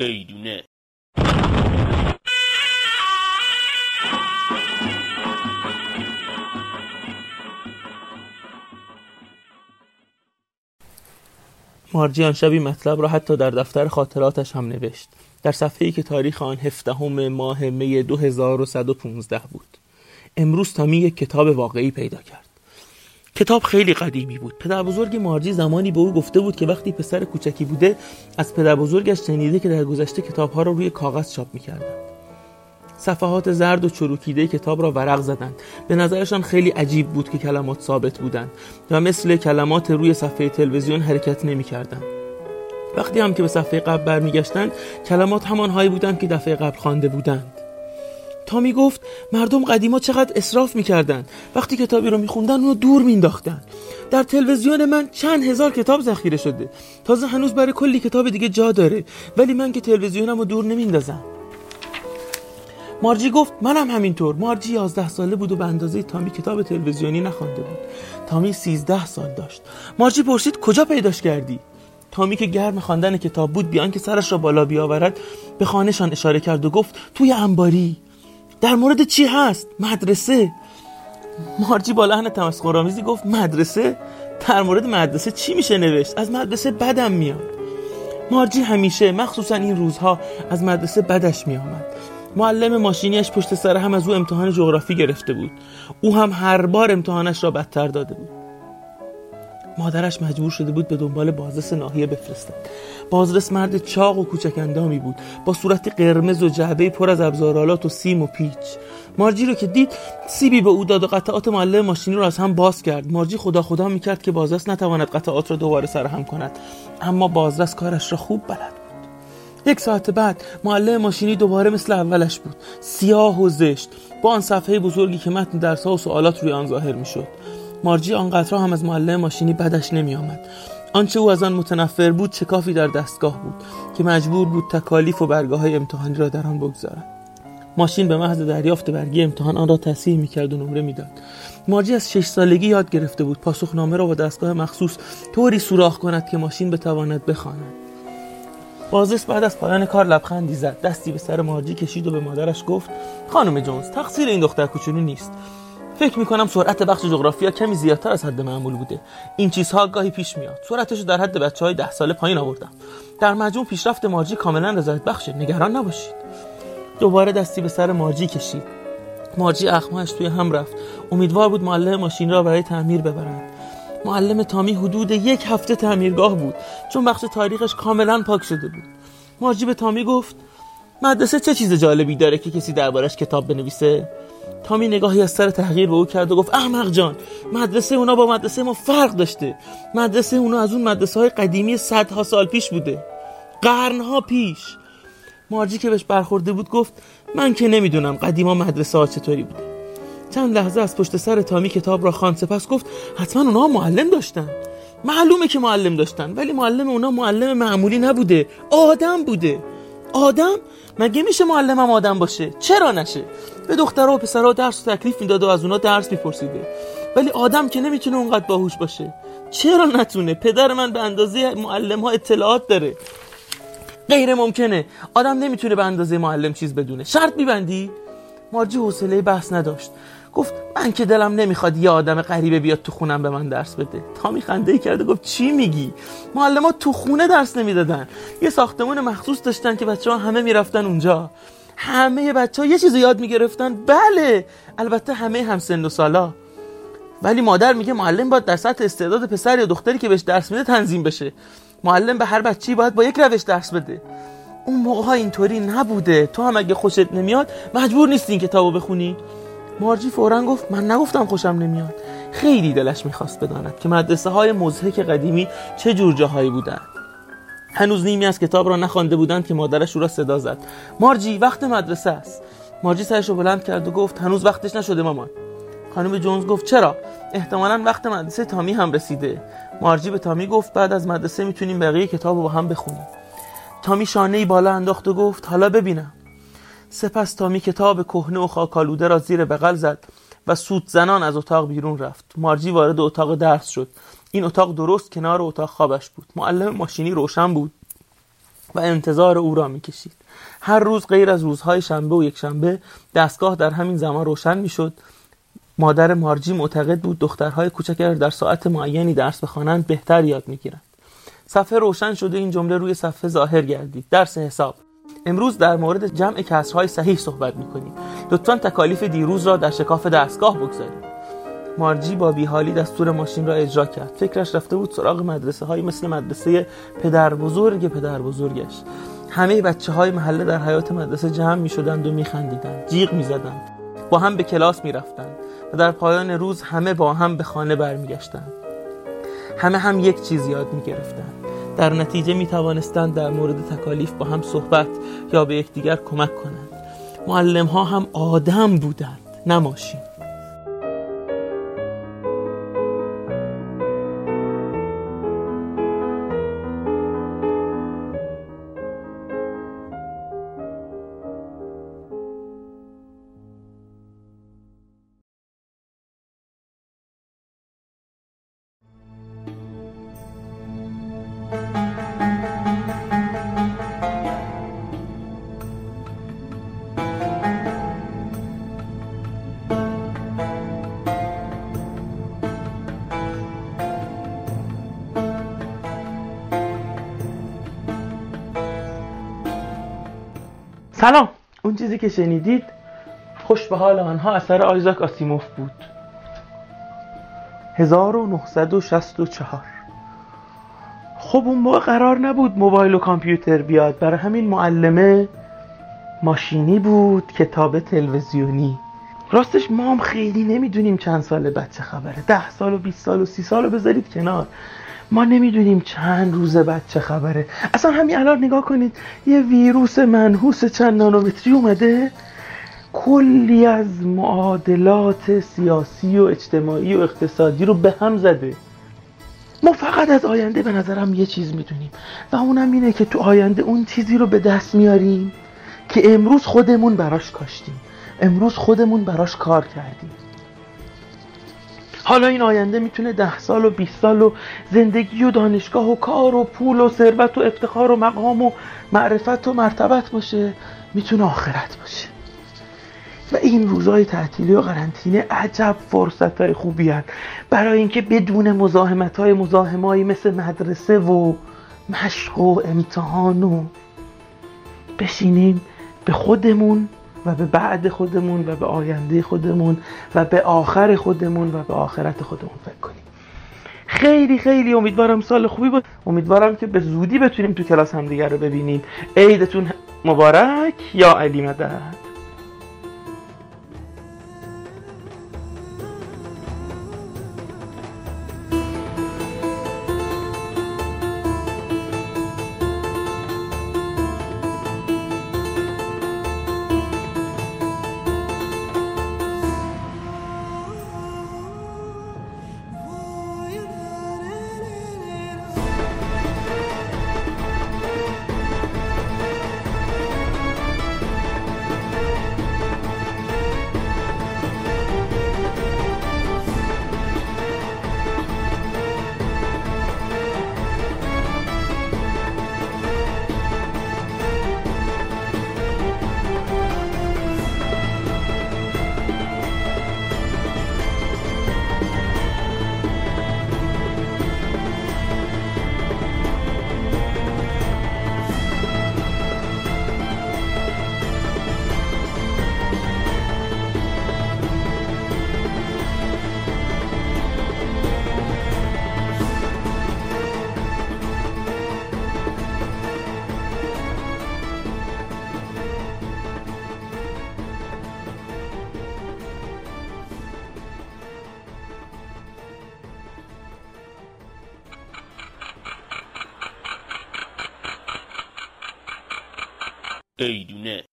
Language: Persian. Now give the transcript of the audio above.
ایدونه مارجی آن شبی مطلب را حتی در دفتر خاطراتش هم نوشت. در صفحه‌ای که تاریخ آن هفدهم ماه می 2115 بود. امروز تامی یک کتاب واقعی پیدا کرد. کتاب خیلی قدیمی بود. پدر بزرگ مارجی زمانی به او گفته بود که وقتی پسر کوچکی بوده از پدر بزرگش شنیده که در گذشته کتابها را روی کاغذ چاپ می‌کردند. صفحات زرد و چروکیده کتاب را ورق زدند. به نظرشان خیلی عجیب بود که کلمات ثابت بودند و مثل کلمات روی صفحه تلویزیون حرکت نمی‌کردند. وقتی هم که به صفحه قبل برمیگشتند کلمات همانهایی بودند که دفعه قبل خوانده بودند. تامی گفت مردم قدیما چقدر اصراف می‌کردن. وقتی کتابی رو میخوندن اونو دور مینداختن در تلویزیون من چند هزار کتاب ذخیره شده. تازه هنوز برای کلی کتاب دیگه جا داره. ولی من که تلویزیونم رو دور نمیندازم مارجی گفت منم همینطور. مارجی 11 ساله بود و به اندازه تامی کتاب تلویزیونی نخوانده بود. تامی 13 سال داشت. مارجی پرسید کجا پیداش کردی؟ تامی که گرم خواندن کتاب بود بیان که سرش را بالا بیاورد به خانهشان اشاره کرد و گفت توی انباری. در مورد چی هست؟ مدرسه. مارجی با لحن تمسخرآمیزی گفت مدرسه؟ در مورد مدرسه چی میشه نوشت؟ از مدرسه بدم میاد. مارجی همیشه مخصوصا این روزها از مدرسه بدش میآمد. معلم ماشینیش پشت سر هم از او امتحان جغرافی گرفته بود. او هم هر بار امتحانش را بدتر داده بود. مادرش مجبور شده بود به دنبال بازرس ناحیه بفرستد. بازرس مرد چاق و کوچک اندامی بود. با صورتی قرمز و جعبه پر از ابزارالات و سیم و پیچ. مارجی رو که دید سیبی به او داد و قطعات معلم ماشینی رو از هم باز کرد. مارجی خدا خدا می‌کرد که بازرس نتواند قطعات را دوباره سرهم کند. اما بازرس کارش را خوب بلد یک ساعت بعد معلم ماشینی دوباره مثل اولش بود. سیاه و زشت. با آن صفحه بزرگی که متن درسها و سوالات روی آن ظاهر می‌شد. مارجی آنقدرها هم از معلم ماشینی بدش نمی آمد آنچه او از آن متنفر بود چکافی در دستگاه بود که مجبور بود تکالیف و برگاه های امتحانی را در آن بگذارد. ماشین به محض دریافت برگی امتحان آن را تصحیح می‌کرد و نمره می‌داد. مارجی از شش سالگی یاد گرفته بود پاسخنامه را با دستگاه مخصوص طوری سوراخ کند که ماشین بتواند بخواند. بازرس بعد از پایان کار لبخندی زد. دستی به سر مارجی کشید و به مادرش گفت خانم جونز تقصیر این دختر کوچولو نیست. فکر می‌کنم سرعت بخش جغرافیا کمی زیادتر از حد معمول بوده. این چیزها گاهی پیش میاد. سرعتش در حد بچه های ده ساله پایین آوردم. در مجموع پیشرفت مارجی کاملا رضایت بخشه نگران نباشید. دوباره دستی به سر مارجی کشید. مارجی اخمهش توی هم رفت. امیدوار بود معلم ماشین را برای تعمیر ببرند. معلم تامی حدود یک هفته تعمیرگاه بود. چون بخش تاریخش کاملا پاک شده بود. مارجی به تامی گفت مدرسه چه چیز جالبی داره که کسی دربارش کتاب بنویسه؟ تامی نگاهی از سر تغییر به او کرد و گفت احمق جان مدرسه اونا با مدرسه ما فرق داشته. مدرسه اونا از اون مدرسه های قدیمی صدها سال پیش بوده. قرنها پیش. مارجی که بهش برخورده بود گفت من که نمی‌دونم قدیما مدرسه ها چطوری بوده. چند لحظه از پشت سر تامی کتاب را خواند سپس گفت حتما اونا معلم داشتن. معلومه که معلم داشتن ولی معلم اونا معلم معمولی نبوده. آدم بوده. آدم؟ مگه میشه معلمم آدم باشه؟ چرا نشه؟ به دخترها و پسرها درس و تکلیف می‌داد و از اونا درس میپرسیده. ولی آدم که نمی‌تونه اونقدر باهوش باشه. چرا نتونه؟ پدر من به اندازه معلم ها اطلاعات داره. غیر ممکنه. آدم نمی‌تونه به اندازه معلم چیز بدونه. شرط میبندی؟ مارجی حوصله بحث نداشت. گفت من که دلم نمی‌خواد یه آدم غریبه بیاد تو خونم به من درس بده. تامی خنده ای کرده گفت چی میگی؟ معلمات تو خونه درس نمی‌دادن. یه ساختمون مخصوص داشتن که بچه ها همه می‌رفتن اونجا. همه بچه ها یه چیز یاد می‌گرفتن. بله البته همه هم سن و سالا. ولی مادر میگه معلم باید در سطح استعداد پسر یا دختری که بهش درس میده تنظیم بشه. معلم به هر بچه‌ای باید با یک روش درس بده. اون موقع ها اینطوری نبوده. تو هم اگه خوشت نمیاد مجبور نیستی این کتابو بخونی. مارجی فورا گفت من نگفتم خوشم نمیاد. خیلی دلش می‌خواست بداند که مدرسه های مزهک قدیمی چه جور جاهایی بودند هنوز نیمی از کتاب را نخوانده بودند که مادرش او را صدا زد. مارجی وقت مدرسه است. مارجی سرش رو بلند کرد و گفت هنوز وقتش نشده مامان. خانم جونز گفت چرا؟ احتمالا وقت مدرسه تامی هم رسیده. مارجی به تامی گفت بعد از مدرسه می‌تونیم بقیه کتاب رو با هم بخونیم. تامی شانه بالا انداخت و گفت حالا ببینم. سپس تامی کتاب کهنه و خاکالوده را زیر بغل زد و سوت زنان از اتاق بیرون رفت. مارجی وارد اتاق درس شد. این اتاق درست کنار اتاق خوابش بود. معلم ماشینی روشن بود و انتظار او را می‌کشید. هر روز غیر از روزهای شنبه و یک شنبه دستگاه در همین زمان روشن می‌شد. مادر مارجی معتقد بود دخترهای کوچک در ساعت معینی درس بخوانند بهتر یاد می‌گیرند. صفحه روشن شده این جمله روی صفحه ظاهر گردید. درس حساب. امروز در مورد جمع کسرهای صحیح صحبت می‌کنیم. لطفا تکالیف دیروز را در شکاف دستگاه بگذارید. مارجی با بیحالی دستور ماشین را اجرا کرد. فکرش رفته بود سراغ مدرسه های مثل مدرسه پدر بزرگ پدر بزرگش همه بچه های محله در حیات مدرسه جمع می شدند و می خندیدند جیغ می زدند با هم به کلاس می رفتند و در پایان روز همه با هم به خانه برمیگشتند. همه هم یک چیز یاد می گرفتند در نتیجه می توانستند در مورد تکالیف با هم صحبت یا به یکدیگر کمک کنند. معلم ها هم آدم بودند نه ماشین. سلام. اون چیزی که شنیدید خوش به حال آنها اثر آیزاک آسیموف بود. 1964 خب اون موقع قرار نبود موبایل و کامپیوتر بیاد. برای همین معلمه ماشینی بود کتاب تلویزیونی. راستش ما هم خیلی نمی‌دونیم چند سال بچه خبره. ده سال و 20 سال و سی سال رو بذارید کنار. ما نمی‌دونیم چند روز بعد چه خبره. اصلا همین الان نگاه کنید یه ویروس منحوس چند نانومتری اومده. کلی از معادلات سیاسی و اجتماعی و اقتصادی رو به هم زده. ما فقط از آینده به نظرم یه چیز می‌دونیم و اونم اینه که تو آینده اون چیزی رو به دست میاریم که امروز خودمون براش کاشتیم. امروز خودمون براش کار کردیم. حالا این آینده می‌تونه ده سال و 20 سال و زندگی و دانشگاه و کار و پول و ثروت و افتخار و مقام و معرفت و مرتبت باشه می‌تونه آخرت باشه. و این روزهای تعطیلی و قرنطینه عجب فرصت های خوبی هن. برای اینکه بدون مزاحمت های مزاحمایی مثل مدرسه و مشق و امتحان و بشینیم به خودمون و به بعد خودمون و به آینده خودمون و به آخر خودمون و به آخرت خودمون فکر کنیم. خیلی خیلی امیدوارم سال خوبی بود. امیدوارم که به زودی بتونیم تو کلاس همدیگر رو ببینیم. عیدتون مبارک یا علی مدد. ایدونه